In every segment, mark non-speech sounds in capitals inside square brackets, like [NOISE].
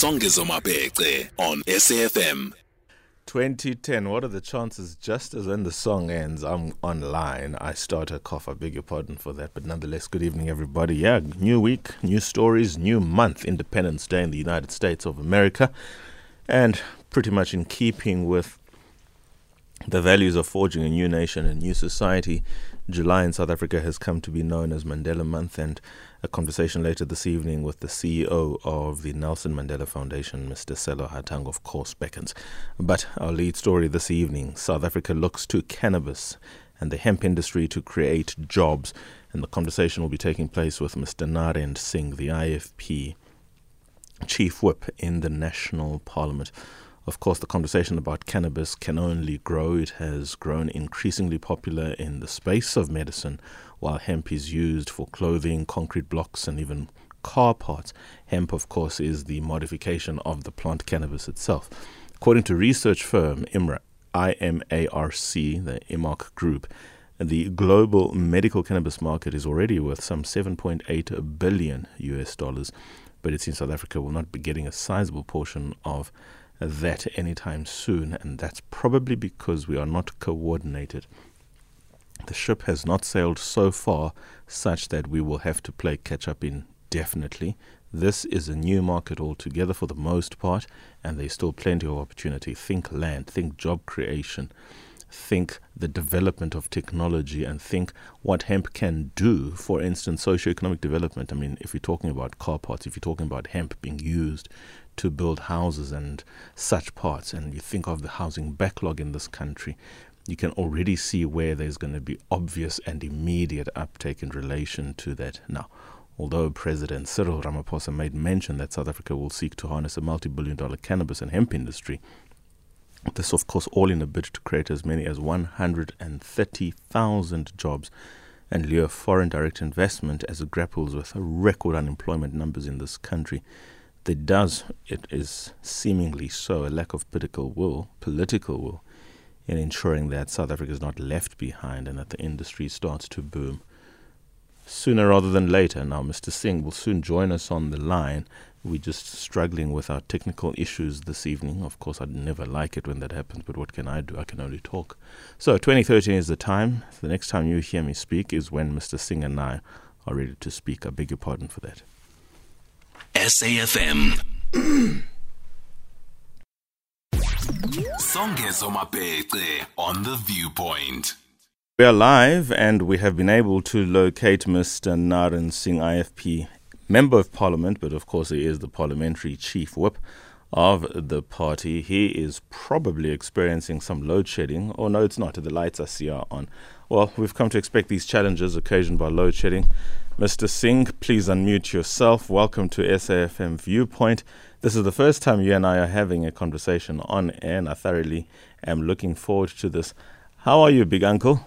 Songezo Mabece on SAFM. 2010, what are the chances just as when the song ends, I'm online, I start a cough. I beg your pardon for that, but nonetheless, good evening, everybody. Yeah, new week, new stories, new month, Independence Day in the United States of America, and pretty much in keeping with the values of forging a new nation, and new society. July in South Africa has come to be known as Mandela Month, and a conversation later this evening with the CEO of the Nelson Mandela Foundation, Mr. Sello Hatang, of course, beckons. But our lead story this evening South Africa looks to cannabis and the hemp industry to create jobs, and the conversation will be taking place with Mr. Narend Singh, the IFP chief whip in the National Parliament. Of course, the conversation about cannabis can only grow. It has grown increasingly popular in the space of medicine, while hemp is used for clothing, concrete blocks, and even car parts. Hemp, of course, is the modification of the plant cannabis itself. According to research firm IMRA, IMARC, the IMARC Group, the global medical cannabis market is already worth some 7.8 billion US dollars, but it seems South Africa will not be getting a sizable portion of that anytime soon, and that's probably because we are not coordinated. The ship has not sailed so far such that we will have to play catch up indefinitely. This is a new market altogether for the most part, and there's still plenty of opportunity. Think land, think job creation, think the development of technology, and think what hemp can do. For instance, socioeconomic development. I mean, if you're talking about car parts, if you're talking about hemp being used to build houses and such parts, and you think of the housing backlog in this country, you can already see where there's going to be obvious and immediate uptake in relation to that. Now, although President Cyril Ramaphosa made mention that South Africa will seek to harness a multi billion dollar cannabis and hemp industry, this, of course, all in a bid to create as many as 130,000 jobs and lure foreign direct investment as it grapples with record unemployment numbers in this country there does, it is seemingly so, a lack of political will, political will, in ensuring that South Africa is not left behind and that the industry starts to boom sooner rather than later. Now, Mr. Singh will soon join us on the line. We're just struggling with our technical issues this evening. Of course, I'd never like it when that happens, but what can I do? I can only talk. So, 2013 is the time. The next time you hear me speak is when Mr. Singh and I are ready to speak. I beg your pardon for that. SAFM. [CLEARS THROAT] Songezo Mabece on the viewpoint. We are live and we have been able to locate Mr. Narend Singh, IFP, Member of Parliament, but of course he is the parliamentary chief whip of the party. He is probably experiencing some load shedding. Oh, no, it's not. The lights I see are on. Well, we've come to expect these challenges occasioned by load shedding. Mr. Singh, please unmute yourself. Welcome to SAFM Viewpoint. This is the first time you and I are having a conversation on air, and I thoroughly am looking forward to this. How are you, big uncle?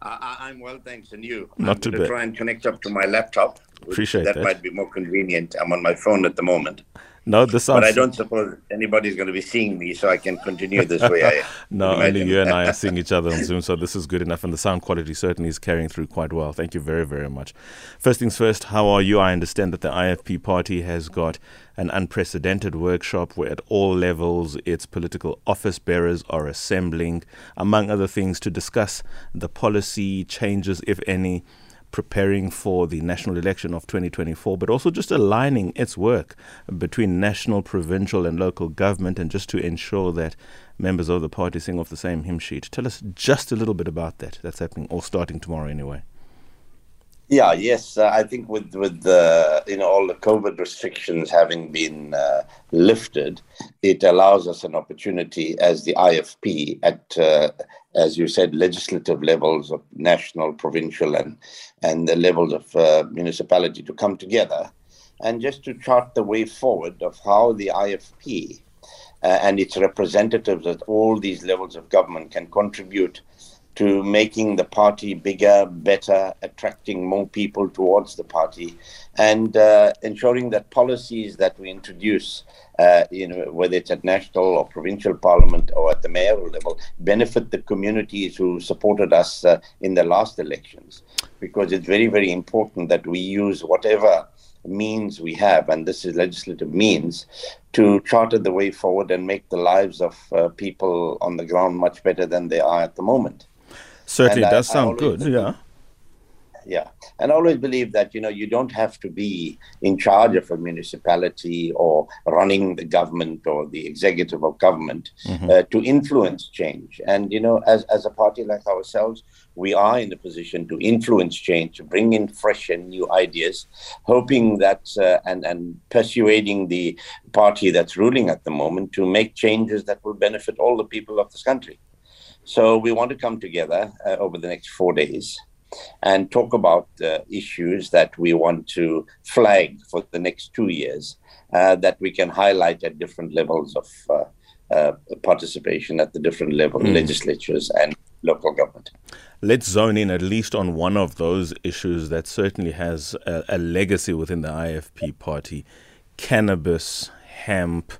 I, am well, thanks. And you? Not I'm too bad. try and connect up to my laptop. Appreciate that. That might be more convenient. I'm on my phone at the moment. No, this sounds. But I don't suppose anybody's going to be seeing me, so I can continue this way. I [LAUGHS] no, only you and I are [LAUGHS] seeing each other on Zoom, so this is good enough, and the sound quality certainly is carrying through quite well. Thank you very, very much. First things first, how are you? I understand that the IFP party has got an unprecedented workshop where, at all levels, its political office bearers are assembling, among other things, to discuss the policy changes, if any preparing for the national election of 2024, but also just aligning its work between national, provincial, and local government, and just to ensure that members of the party sing off the same hymn sheet. Tell us just a little bit about that. That's happening, or starting tomorrow anyway. Yeah, yes, uh, I think with with the you know all the COVID restrictions having been uh, lifted, it allows us an opportunity as the IFP at uh, as you said legislative levels of national, provincial, and and the levels of uh, municipality to come together, and just to chart the way forward of how the IFP uh, and its representatives at all these levels of government can contribute to making the party bigger, better, attracting more people towards the party, and uh, ensuring that policies that we introduce, uh, you know, whether it's at national or provincial parliament or at the mayoral level, benefit the communities who supported us uh, in the last elections. Because it's very, very important that we use whatever means we have, and this is legislative means, to charter the way forward and make the lives of uh, people on the ground much better than they are at the moment. Certainly, it does I, sound I good. Yeah yeah and I always believe that you know you don't have to be in charge of a municipality or running the government or the executive of government mm-hmm. uh, to influence change and you know as as a party like ourselves we are in a position to influence change to bring in fresh and new ideas hoping that uh, and and persuading the party that's ruling at the moment to make changes that will benefit all the people of this country so we want to come together uh, over the next 4 days and talk about uh, issues that we want to flag for the next two years uh, that we can highlight at different levels of uh, uh participation at the different level mm. legislatures and local government. Let's zone in at least on one of those issues that certainly has a, a legacy within the IFP party cannabis, hemp,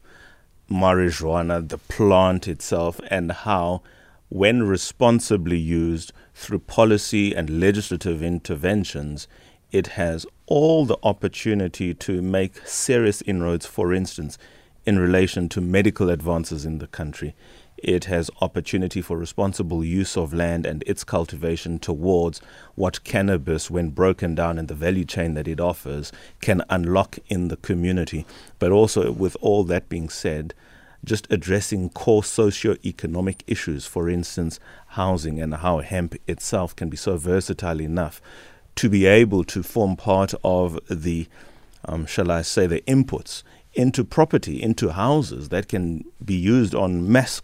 marijuana, the plant itself, and how, when responsibly used, through policy and legislative interventions, it has all the opportunity to make serious inroads, for instance, in relation to medical advances in the country. It has opportunity for responsible use of land and its cultivation towards what cannabis, when broken down in the value chain that it offers, can unlock in the community. But also, with all that being said, just addressing core socio-economic issues, for instance, housing and how hemp itself can be so versatile enough to be able to form part of the, um, shall I say, the inputs into property, into houses that can be used on mass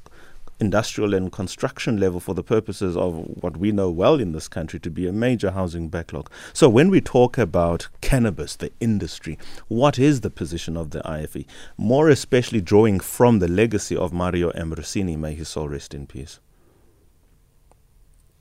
industrial and construction level for the purposes of what we know well in this country to be a major housing backlog. So when we talk about cannabis, the industry, what is the position of the IFP? More especially drawing from the legacy of Mario Ambrosini, may his soul rest in peace.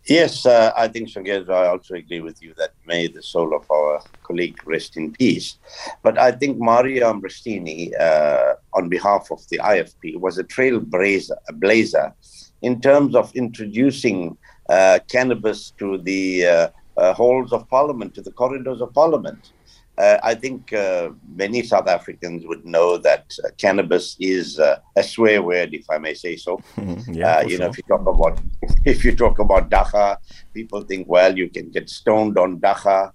Yes, uh, I think, Shangez, I also agree with you that may the soul of our colleague rest in peace. But I think Mario Ambrosini, uh, on behalf of the IFP, was a trailblazer blazer in terms of introducing uh, cannabis to the uh, uh, halls of parliament, to the corridors of parliament. Uh, I think uh, many South Africans would know that uh, cannabis is uh, a swear word, if I may say so. [LAUGHS] yeah, uh, you know, if you talk about [LAUGHS] if you talk about dagga, people think, well, you can get stoned on dagga.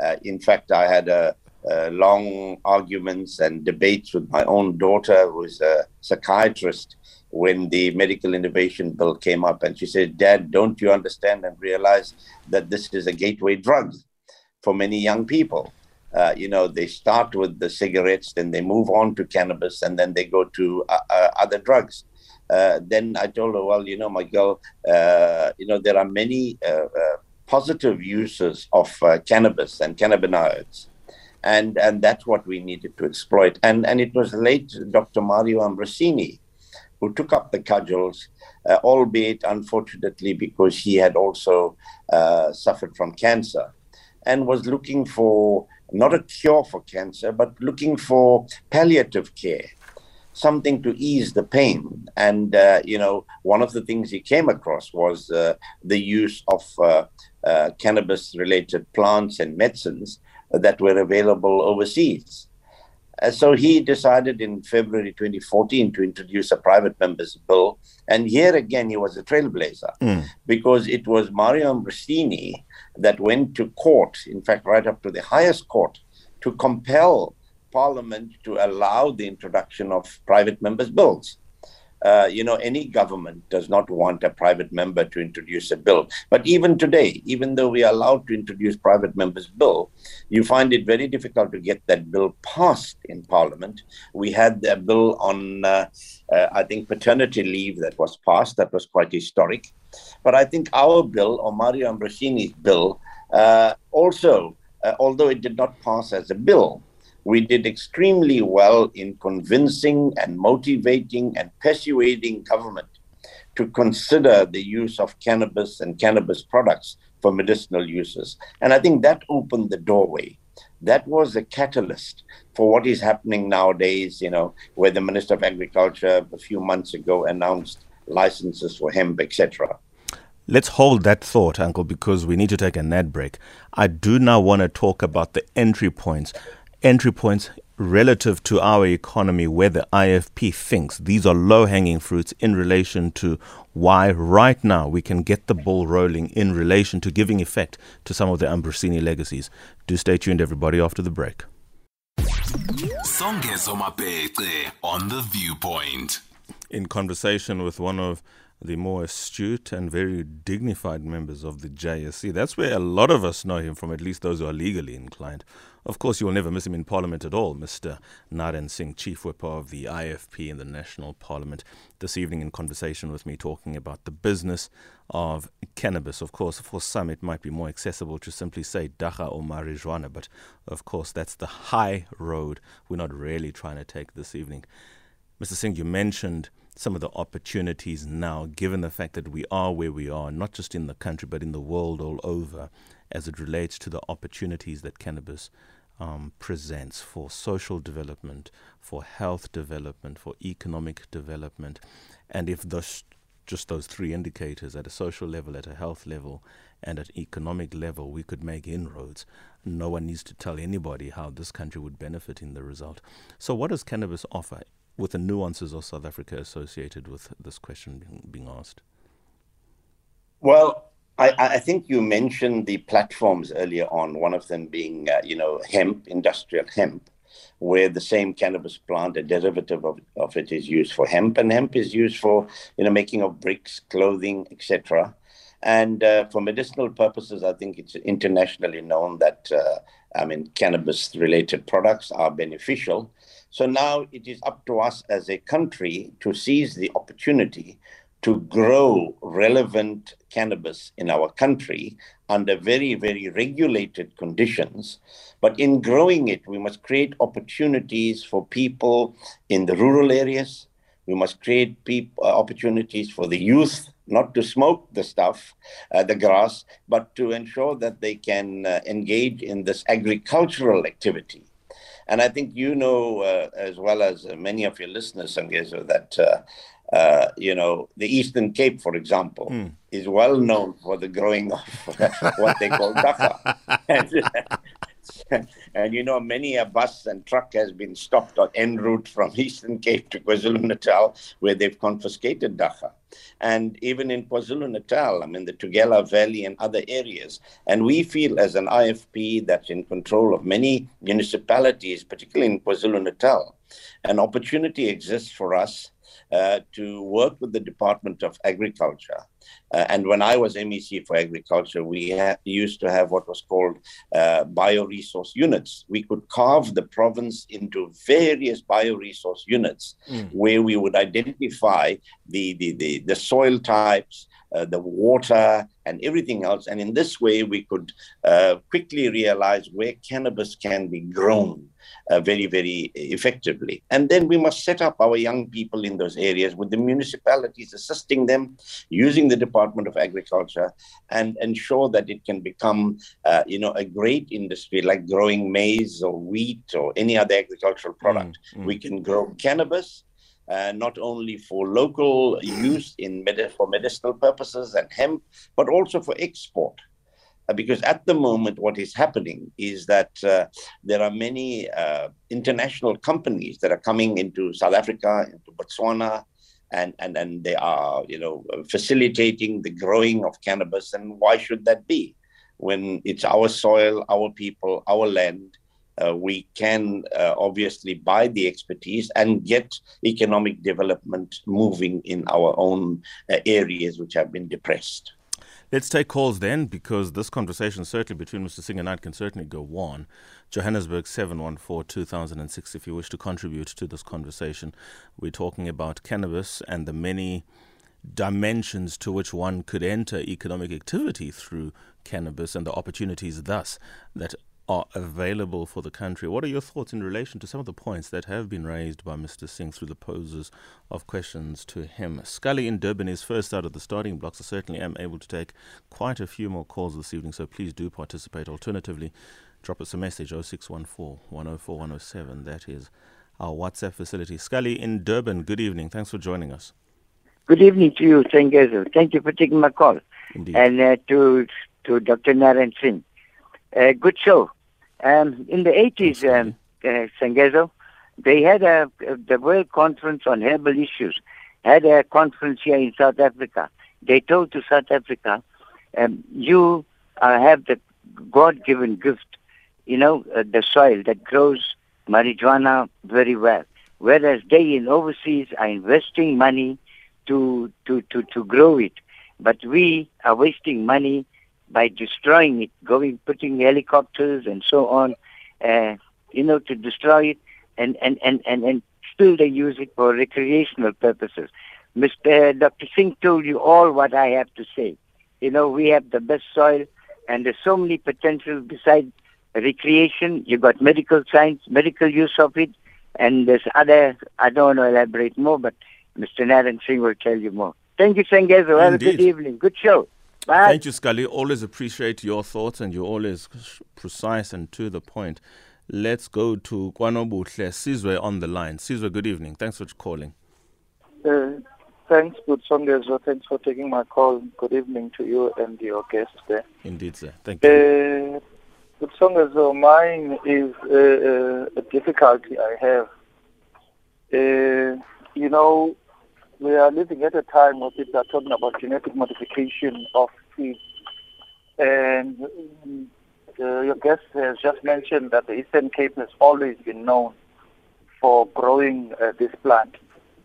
Uh, in fact, I had a, a, long arguments and debates with my own daughter, who is a psychiatrist, when the medical innovation bill came up, and she said, "Dad, don't you understand and realize that this is a gateway drug for many young people?" Uh, you know, they start with the cigarettes, then they move on to cannabis, and then they go to uh, uh, other drugs. Uh, then I told her, well, you know, my girl, uh, you know, there are many uh, positive uses of cannabis and cannabinoids. And, and that's what we needed to exploit. And, and it was late Dr. Mario Ambrosini who took up the cudgels, albeit unfortunately because he had also suffered from cancer and was looking for not a cure for cancer, but looking for palliative care, something to ease the pain. And, uh, you know, one of the things he came across was uh, the use of uh, uh cannabis related plants and medicines that were available overseas. So he decided in February 2014 to introduce a private member's bill. And here again, he was a trailblazer mm. because it was Mario Ambrosini that went to court, in fact, right up to the highest court, to compel Parliament to allow the introduction of private members' bills. Uh, you know, any government does not want a private member to introduce a bill. But even today, even though we are allowed to introduce private members' bill, you find it very difficult to get that bill passed in Parliament. We had a bill on, uh, uh, I think, paternity leave that was passed. That was quite historic. But I think our bill, or Mario Ambrosini's bill, uh, also, uh, although it did not pass as a bill, we did extremely well in convincing and motivating and persuading government to consider the use of cannabis and cannabis products for medicinal uses. And I think that opened the doorway. That was a catalyst for what is happening nowadays, you know, where the Minister of Agriculture a few months ago announced licenses for hemp, etc. Let's hold that thought, Uncle, because we need to take a net break. I do now want to talk about the entry points entry points relative to our economy where the IFP thinks these are low hanging fruits in relation to why right now we can get the ball rolling in relation to giving effect to some of the Ambrosini legacies. Do stay tuned, everybody, after the break. on the viewpoint. In conversation with one of the more astute and very dignified members of the JSC. That's where a lot of us know him from, at least those who are legally inclined. Of course, you will never miss him in Parliament at all, Mr. Narend Singh, Chief Whip of the IFP in the National Parliament, this evening in conversation with me, talking about the business of cannabis. Of course, for some, it might be more accessible to simply say dagga or marijuana, but of course, that's the high road we're not really trying to take this evening. Mr. Singh, you mentioned some of the opportunities now, given the fact that we are where we are, not just in the country, but in the world all over, as it relates to the opportunities that cannabis um, presents for social development, for health development, for economic development. And if those, just those three indicators at a social level, at a health level, and at economic level, we could make inroads. No one needs to tell anybody how this country would benefit in the result. So, what does cannabis offer with the nuances of South Africa associated with this question being, being asked? Well, I, I, think you mentioned the platforms earlier on, one of them being, uh, you know, hemp, industrial hemp, where the same cannabis plant, a derivative of, of it, is used for hemp, and hemp is used for, you know, making of bricks, clothing, etc. And uh, for medicinal purposes, I think it's internationally known that, uh, I mean, cannabis-related products are beneficial. So now it is up to us as a country to seize the opportunity to grow relevant cannabis in our country under very, very regulated conditions. But in growing it, we must create opportunities for people in the rural areas. We must create uh, opportunities for the youth not to smoke the stuff, uh, the grass, but to ensure that they can uh, engage in this agricultural activity. And I think you know, uh, as well as many of your listeners, Sangezo, that uh, you know the Eastern Cape, for example, mm. is well known for the growing of [LAUGHS] what they call dagga. and, [LAUGHS] and, you know, many a bus and truck has been stopped on en route from Eastern Cape to KwaZulu Natal, where they've confiscated dagga and even in KwaZulu Natal, I mean, the Tugela Valley and other areas. And we feel as an IFP that's in control of many municipalities, particularly in KwaZulu Natal, an opportunity exists for us uh, to work with the Department of Agriculture. Uh, and when I was MEC for Agriculture, we ha- used to have what was called uh, bioresource units. We could carve the province into various bioresource units mm. where we would identify the, the, the, the soil types, uh, the water, and everything else. And in this way, we could uh, quickly realize where cannabis can be grown uh, very, very effectively. And then we must set up our young people in those areas with the municipalities assisting them, using the Department of Agriculture, and ensure that it can become, uh, you know, a great industry like growing maize or wheat or any other agricultural product. Mm, mm. We can grow cannabis. Uh, not only for local use in med- for medicinal purposes and hemp, but also for export. Uh, because at the moment, what is happening is that uh, there are many uh, international companies that are coming into South Africa, into Botswana, and, and, and they are, you know, facilitating the growing of cannabis. And why should that be? When it's our soil, our people, our land, uh, we can uh, obviously buy the expertise and get economic development moving in our own uh, areas which have been depressed. Let's take calls then, because this conversation, certainly between Mr. Singh and I, can certainly go on. Johannesburg 714 2006, if you wish to contribute to this conversation. We're talking about cannabis and the many dimensions to which one could enter economic activity through cannabis and the opportunities thus that are available for the country. What are your thoughts in relation to some of the points that have been raised by Mr. Singh through the poses of questions to him? Scully in Durban is first out of the starting blocks. I certainly am able to take quite a few more calls this evening, so please do participate. Alternatively, drop us a message 0614 104 107. That is our WhatsApp facility. Scully in Durban, good evening. Thanks for joining us. Good evening to you, Sengezo. Thank you for taking my call. Indeed. And uh, to, to Dr. Narend Singh. Uh, good show. Um, in the 80s, um, uh, Sengezo, they had a, the World Conference on Herbal Issues had a conference here in South Africa. They told to South Africa, um, you uh, have the God-given gift, you know, uh, the soil that grows marijuana very well. Whereas they in overseas are investing money to, to, to, to grow it. But we are wasting money by destroying it, going, putting helicopters and so on, uh, you know, to destroy it and, and, and, and, and still they use it for recreational purposes. Mr. Dr. Singh told you all what I have to say. You know, we have the best soil and there's so many potential besides recreation. You got medical science, medical use of it, and there's other, I don't want to elaborate more, but Mr. Narend Singh will tell you more. Thank you, Sengezo. Well, a good evening. Good show. Bye. Thank you, Scully. Always appreciate your thoughts and you're always precise and to the point. Let's go to Kwanobuhle Sizwe on the line. Sizwe, good evening. Thanks for calling. Uh, thanks, good Songezo. Thanks for taking my call. Good evening to you and your guests there. Indeed, sir. Thank you. Uh, good Songezo, mine is uh, uh, a difficulty I have. Uh, you know, we are living at a time where people are talking about genetic modification of seeds. And uh, your guest has just mentioned that the Eastern Cape has always been known for growing uh, this plant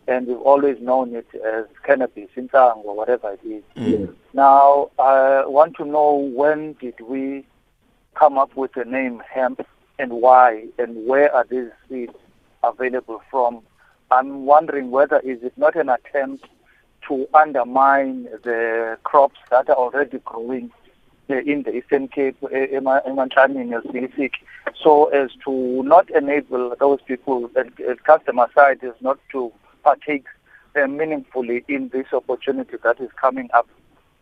and we've always known it as cannabis, intang, or whatever it is. Mm. Now, I want to know when did we come up with the name hemp and why, and where are these seeds available from? I'm wondering whether is it not an attempt to undermine the crops that are already growing eh, in the Eastern Cape, Emantani in specific, so as to not enable those people, and customer side is not to partake meaningfully in this opportunity that is coming up.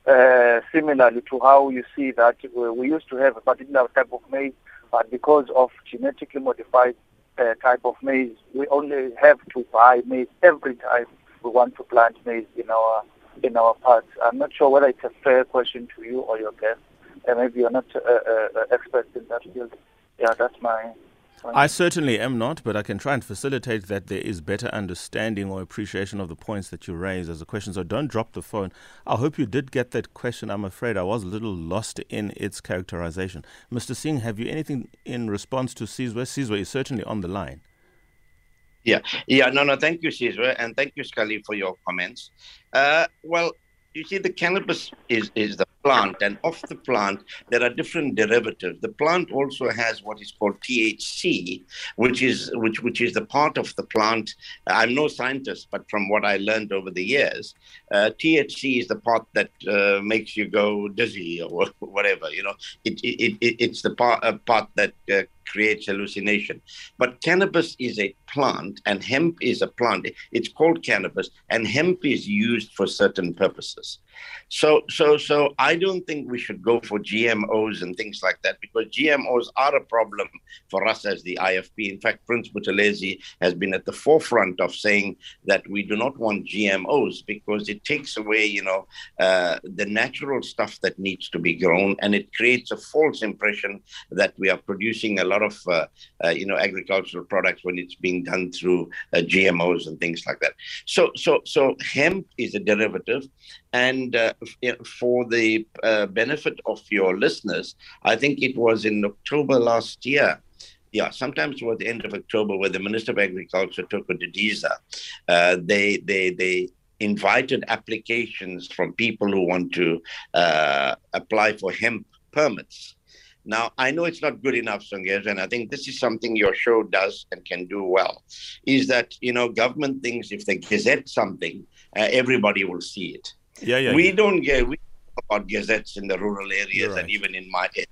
Uh, similarly to how you see that we used to have a particular type of maize, but because of genetically modified uh, type of maize, we only have to buy maize every time we want to plant maize in our in our parts. I'm not sure whether it's a fair question to you or your guest, and maybe you're not uh, uh, experts in that field. Yeah, that's my I certainly am not, but I can try and facilitate that there is better understanding or appreciation of the points that you raise as a question. So don't drop the phone. I hope you did get that question. I'm afraid I was a little lost in its characterization. Mr. Singh, have you anything in response to Sizwe? Sizwe is certainly on the line. Yeah, yeah, no, no, thank you, Sizwe, and thank you, Scully, for your comments. Uh, well, you see, the cannabis is, is the plant, and of the plant, there are different derivatives. The plant also has what is called THC, which is which which is the part of the plant. I'm no scientist, but from what I learned over the years, uh, THC is the part that uh, makes you go dizzy or [LAUGHS] whatever. You know, it, it, it it's the part uh, part that uh, creates hallucination. But cannabis is a plant, and hemp is a plant. It's called cannabis, and hemp is used for certain purposes. So, so, so I don't think we should go for GMOs and things like that because GMOs are a problem for us as the IFP. In fact, Prince Buthelezi has been at the forefront of saying that we do not want GMOs because it takes away, you know, uh, the natural stuff that needs to be grown, and it creates a false impression that we are producing a lot of, uh, uh, you know, agricultural products when it's being done through uh, GMOs and things like that. So, so, so hemp is a derivative, and uh, for the uh, benefit of your listeners, I think it was in October last year. Yeah, sometimes toward the end of October, where the Minister of Agriculture Thoko Didiza, uh, they they they invited applications from people who want to uh, apply for hemp permits. Now, I know it's not good enough, Songezo, and I think this is something your show does and can do well, is that, you know, government thinks if they gazette something, uh, everybody will see it. Yeah, yeah. We yeah. don't get we about gazettes in the rural areas right. and even in my area.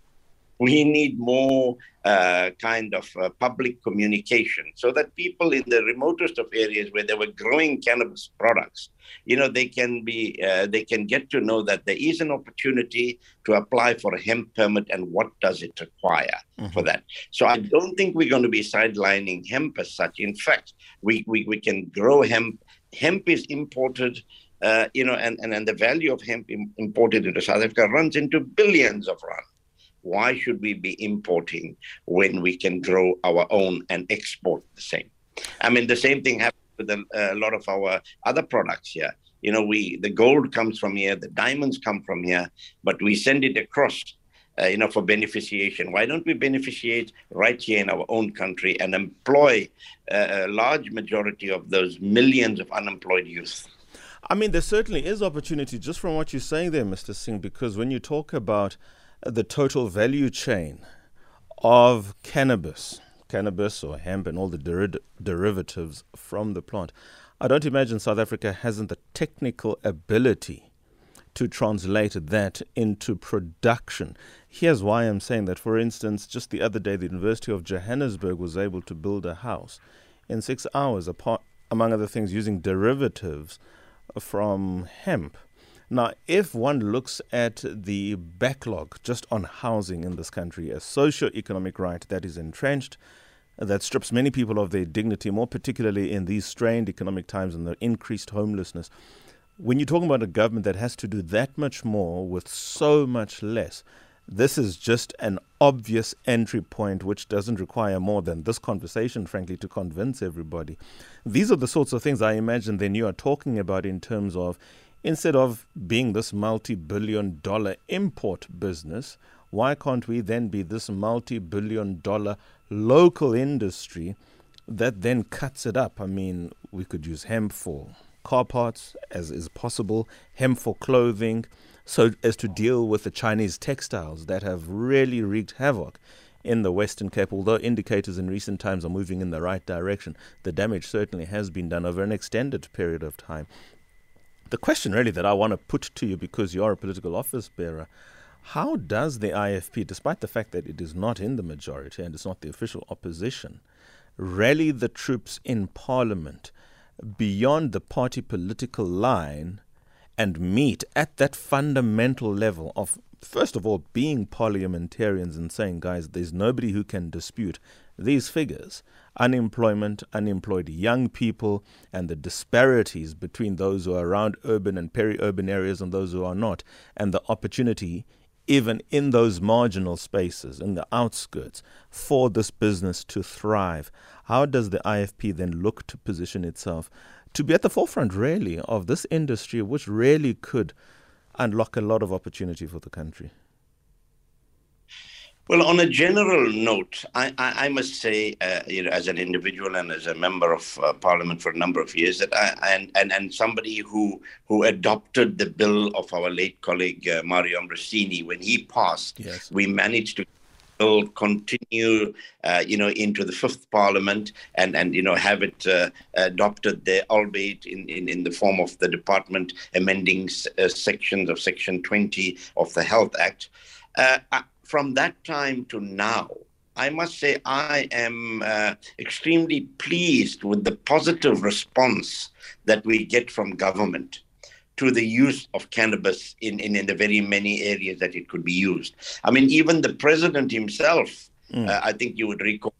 We need more uh, kind of uh, public communication so that people in the remotest of areas where they were growing cannabis products, you know, they can be, uh, they can get to know that there is an opportunity to apply for a hemp permit and what does it require mm-hmm. for that. So I don't think we're going to be sidelining hemp as such. In fact, we, we, we can grow hemp. Hemp is imported uh, you know, and, and, and the value of hemp imported into South Africa runs into billions of rand. why should we be importing when we can grow our own and export the same? I mean, the same thing happens with a, a lot of our other products here. You know, we the gold comes from here, the diamonds come from here, but we send it across uh, you know, for beneficiation. Why don't we beneficiate right here in our own country and employ uh, a large majority of those millions of unemployed youth? I mean, there certainly is opportunity just from what you're saying there, Mr. Singh, because when you talk about the total value chain of cannabis, cannabis or hemp and all the der- derivatives from the plant, I don't imagine South Africa hasn't the technical ability to translate that into production. Here's why I'm saying that. For instance, just the other day, the University of Johannesburg was able to build a house in six hours, apart, among other things, using derivatives from hemp. Now, if one looks at the backlog just on housing in this country, a socio-economic right that is entrenched, that strips many people of their dignity, more particularly in these strained economic times and the increased homelessness, when you're talking about a government that has to do that much more with so much less, this is just an obvious entry point which doesn't require more than this conversation, frankly, to convince everybody. These are the sorts of things I imagine then you are talking about in terms of instead of being this multi billion dollar import business, why can't we then be this multi billion dollar local industry that then cuts it up? I mean, we could use hemp for car parts as is possible, hemp for clothing, so as to deal with the Chinese textiles that have really wreaked havoc in the Western Cape. Although indicators in recent times are moving in the right direction, the damage certainly has been done over an extended period of time. The question, really, that I want to put to you, because you are a political office bearer, how does the IFP, despite the fact that it is not in the majority and it's not the official opposition, rally the troops in Parliament beyond the party political line and meet at that fundamental level of, first of all, being parliamentarians and saying, guys, there's nobody who can dispute these figures unemployment, unemployed young people, and the disparities between those who are around urban and peri urban areas and those who are not, and the opportunity even in those marginal spaces, in the outskirts, for this business to thrive. How does the IFP then look to position itself to be at the forefront, really, of this industry, which really could unlock a lot of opportunity for the country? Well, on a general note, I, I, I must say, uh, you know, as an individual and as a member of uh, Parliament for a number of years, that I, and, and and somebody who who adopted the bill of our late colleague uh, Mario Ambrosini when he passed, yes. we managed to will continue, uh, you know, into the fifth parliament and, and you know, have it uh, adopted there, albeit in, in, in the form of the department amending uh, sections of Section 20 of the Health Act. Uh, from that time to now, I must say I am uh, extremely pleased with the positive response that we get from government to the use of cannabis in, in, in the very many areas that it could be used. I mean, even the president himself, mm. uh, I think you would recall,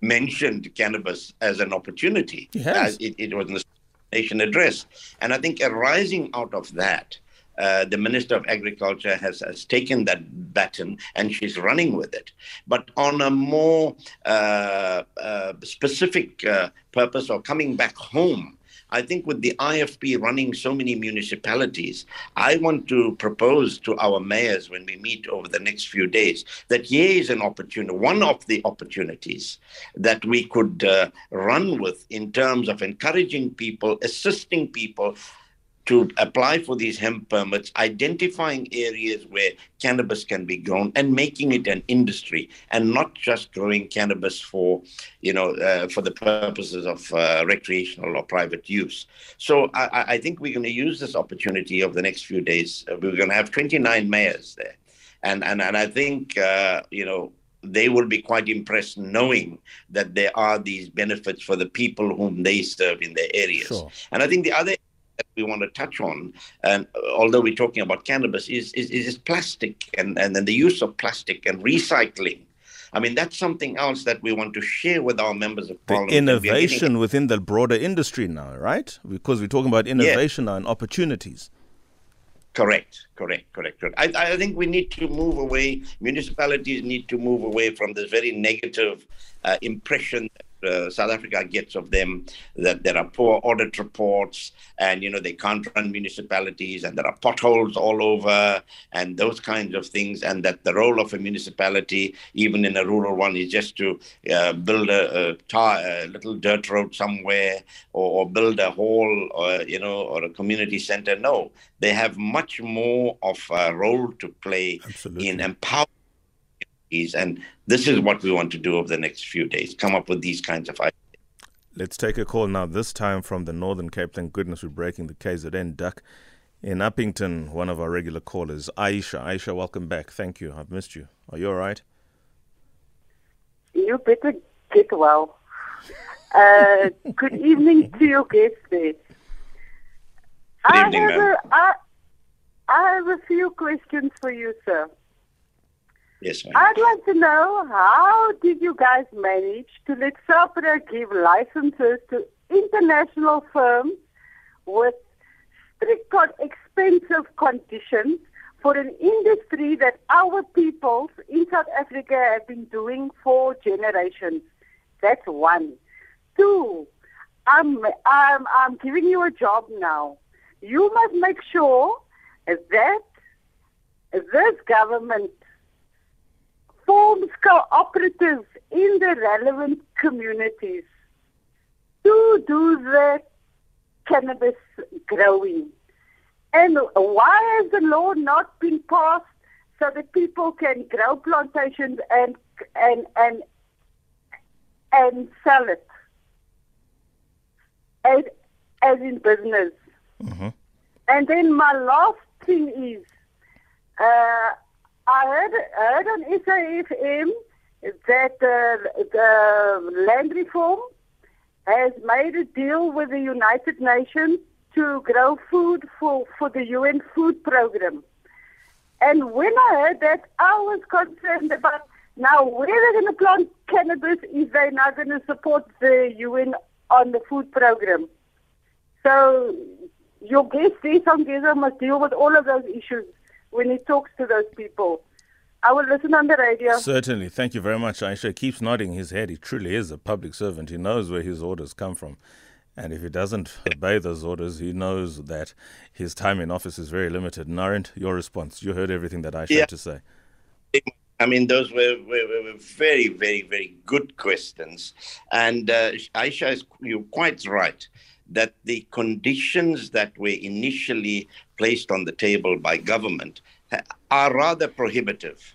mentioned cannabis as an opportunity. Yes. It, it was in the nation address. And I think arising out of that, uh, the Minister of Agriculture has, has taken that baton and she's running with it. But on a more uh, uh, specific uh, purpose or coming back home, I think with the IFP running so many municipalities, I want to propose to our mayors when we meet over the next few days that here is an opportunity, one of the opportunities that we could uh, run with in terms of encouraging people, assisting people to apply for these hemp permits, identifying areas where cannabis can be grown and making it an industry and not just growing cannabis for, you know, uh, for the purposes of uh, recreational or private use. So I, I, think we're going to use this opportunity over the next few days. We're going to have 29 mayors there. And, and, and I think, uh, you know, they will be quite impressed knowing that there are these benefits for the people whom they serve in their areas. Sure. And I think the other that we want to touch on, and although we're talking about cannabis, is is, is plastic and, and then the use of plastic and recycling. I mean, that's something else that we want to share with our members of parliament. The innovation within the broader industry now, right? Because we're talking about innovation yeah. and opportunities. Correct, correct, correct, correct. I, I think we need to move away, municipalities need to move away from this very negative uh, impression uh, South Africa gets of them that there are poor audit reports and you know they can't run municipalities and there are potholes all over and those kinds of things and that the role of a municipality even in a rural one is just to uh, build a, a, tar, a, little dirt road somewhere or, or build a hall or you know or a community center no they have much more of a role to play Absolutely. in empowering and this is what we want to do over the next few days come up with these kinds of ideas. Let's take a call now, this time from the Northern Cape. Thank goodness we're breaking the KZN duck. In Upington, one of our regular callers, Aisha. Aisha, welcome back. Thank you. I've missed you. Are you all right? You better get well. Uh, good evening to your guests there. Good I evening, have ma'am. A, I, I have a few questions for you, sir. Yes, ma'am. I'd like to know how did you guys manage to let SAHPRA give licenses to international firms with strict, expensive conditions for an industry that our peoples in South Africa have been doing for generations? That's one. Two, I'm, I'm, I'm giving you a job now. You must make sure that this government forms cooperatives in the relevant communities to do the cannabis growing. And why has the law not been passed so that people can grow plantations and and and and sell it as as in business? Mm-hmm. And then my last thing is. Uh, I heard, heard on SAFM that uh, the land reform has made a deal with the United Nations to grow food for, for the UN food program. And when I heard that, I was concerned about now where they're going to plant cannabis if they're not going to support the UN on the food program. So your guest, Songezo, must deal with all of those issues when he talks to those people. I will listen on the radio. Certainly. Thank you very much, Aisha. He keeps nodding his head. He truly is a public servant. He knows where his orders come from. And if he doesn't obey those orders, he knows that his time in office is very limited. Narend, your response. You heard everything that Aisha yeah. had to say. I mean, those were, were, were, very, very, very good questions. And uh, Aisha, is, you're quite right that the conditions that were initially placed on the table by government are rather prohibitive.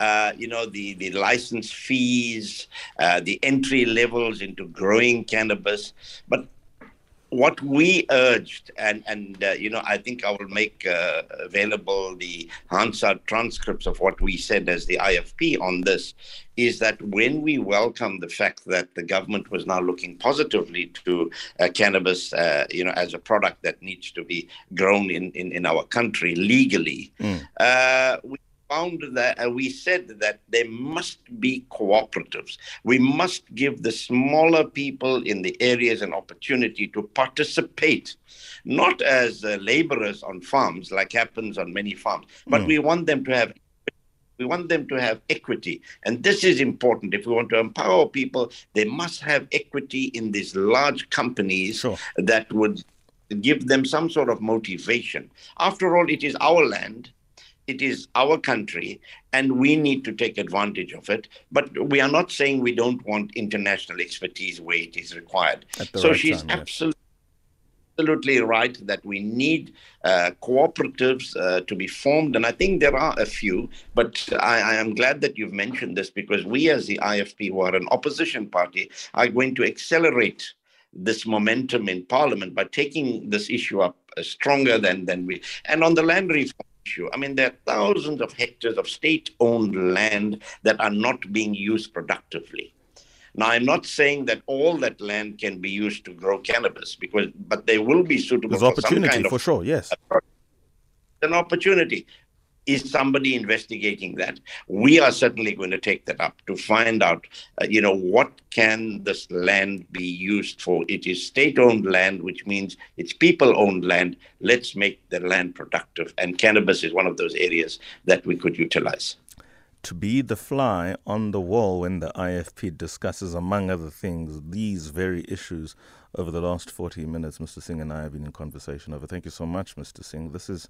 Uh, you know, the, the license fees, uh, the entry levels into growing cannabis. But what we urged, and, and uh, you know, I think I will make uh, available the Hansard transcripts of what we said as the IFP on this, is that when we welcome the fact that the government was now looking positively to uh, cannabis, uh, you know, as a product that needs to be grown in, in, in our country legally, mm. we found that uh, we said that there must be cooperatives. We must give the smaller people in the areas an opportunity to participate, not as uh, laborers on farms, like happens on many farms, but mm. we want them to have. We want them to have equity. And this is important. If we want to empower people, they must have equity in these large companies sure. that would give them some sort of motivation. After all, it is our land it is our country and we need to take advantage of it. But we are not saying we don't want international expertise where it is required. so right she's time, absolutely. Yes. Absolutely right that we need uh, cooperatives uh, to be formed, and I think there are a few. But I, I, am glad that you've mentioned this because we, as the IFP, who are an opposition party, are going to accelerate this momentum in Parliament by taking this issue up uh, stronger than than we. And on the land reform issue. I mean, there are thousands of hectares of state owned land that are not being used productively. Now, I'm not saying that all that land can be used to grow cannabis, because but there will be suitable. There's for opportunity kind of, for sure. Yes, an opportunity. Is somebody investigating that? We are certainly going to take that up to find out, uh, you know, what can this land be used for? It is state-owned land, which means it's people-owned land. Let's make the land productive, and cannabis is one of those areas that we could utilize. To be the fly on the wall when the IFP discusses, among other things, these very issues over the last 40 minutes, Mr. Singh and I have been in conversation over. Thank you so much, Mr. Singh. This is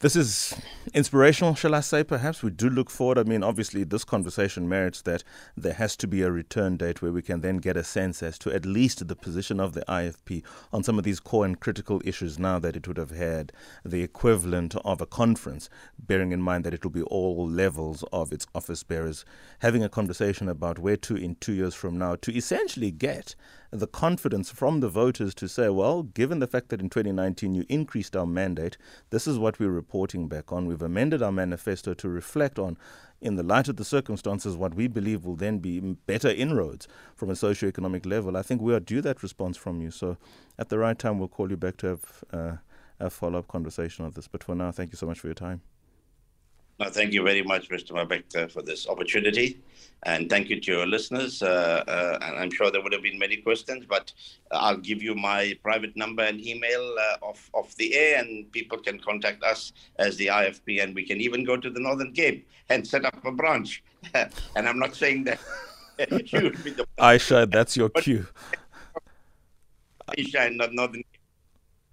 this is inspirational, shall I say, perhaps. We do look forward. I mean, obviously, this conversation merits that there has to be a return date where we can then get a sense as to at least the position of the IFP on some of these core and critical issues now that it would have had the equivalent of a conference, bearing in mind that it will be all levels of its office bearers having a conversation about where to in two years from now to essentially get the confidence from the voters to say, well, given the fact that in 2019 you increased our mandate, this is what we're reporting back on. We've amended our manifesto to reflect on, in the light of the circumstances, what we believe will then be better inroads from a socio-economic level. I think we are due that response from you. So at the right time, we'll call you back to have uh, a follow-up conversation on this. But for now, thank you so much for your time. No, thank you very much, Mr. Mabece, for this opportunity. And thank you to your listeners. Uh, uh, and I'm sure there would have been many questions, but I'll give you my private number and email uh, off, off the air, and people can contact us as the IFP, and we can even go to the Northern Cape and set up a branch. [LAUGHS] and I'm not saying that [LAUGHS] you would be the. Aisha, that's your cue. Aisha and Northern Cape.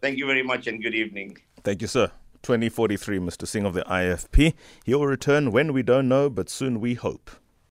Thank you very much, and good evening. Thank you, sir. 2043, Mr. Singh of the IFP. He'll return when we don't know, but soon we hope.